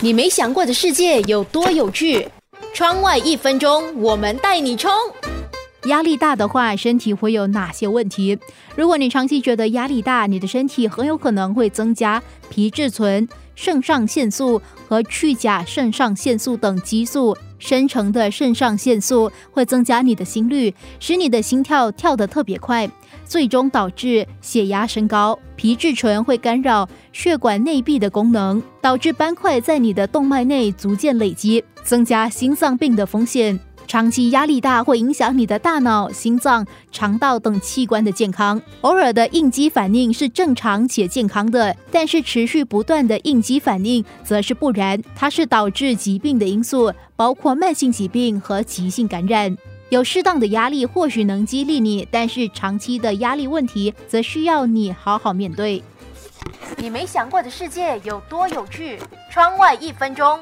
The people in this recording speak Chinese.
你没想过的世界有多有趣？窗外一分钟，我们带你冲。压力大的话，身体会有哪些问题？如果你长期觉得压力大，你的身体很有可能会增加皮质醇、肾上腺素和去甲肾上腺素等激素。生成的肾上腺素会增加你的心率，使你的心跳跳得特别快，最终导致血压升高。皮质醇会干扰血管内壁的功能，导致斑块在你的动脉内逐渐累积，增加心脏病的风险。长期压力大会影响你的大脑、心脏、肠道等器官的健康。偶尔的应激反应是正常且健康的，但是持续不断的应激反应则是不然，它是导致疾病的因素，包括慢性疾病和急性感染。有适当的压力或许能激励你，但是长期的压力问题则需要你好好面对。你没想过的世界有多有趣？窗外一分钟。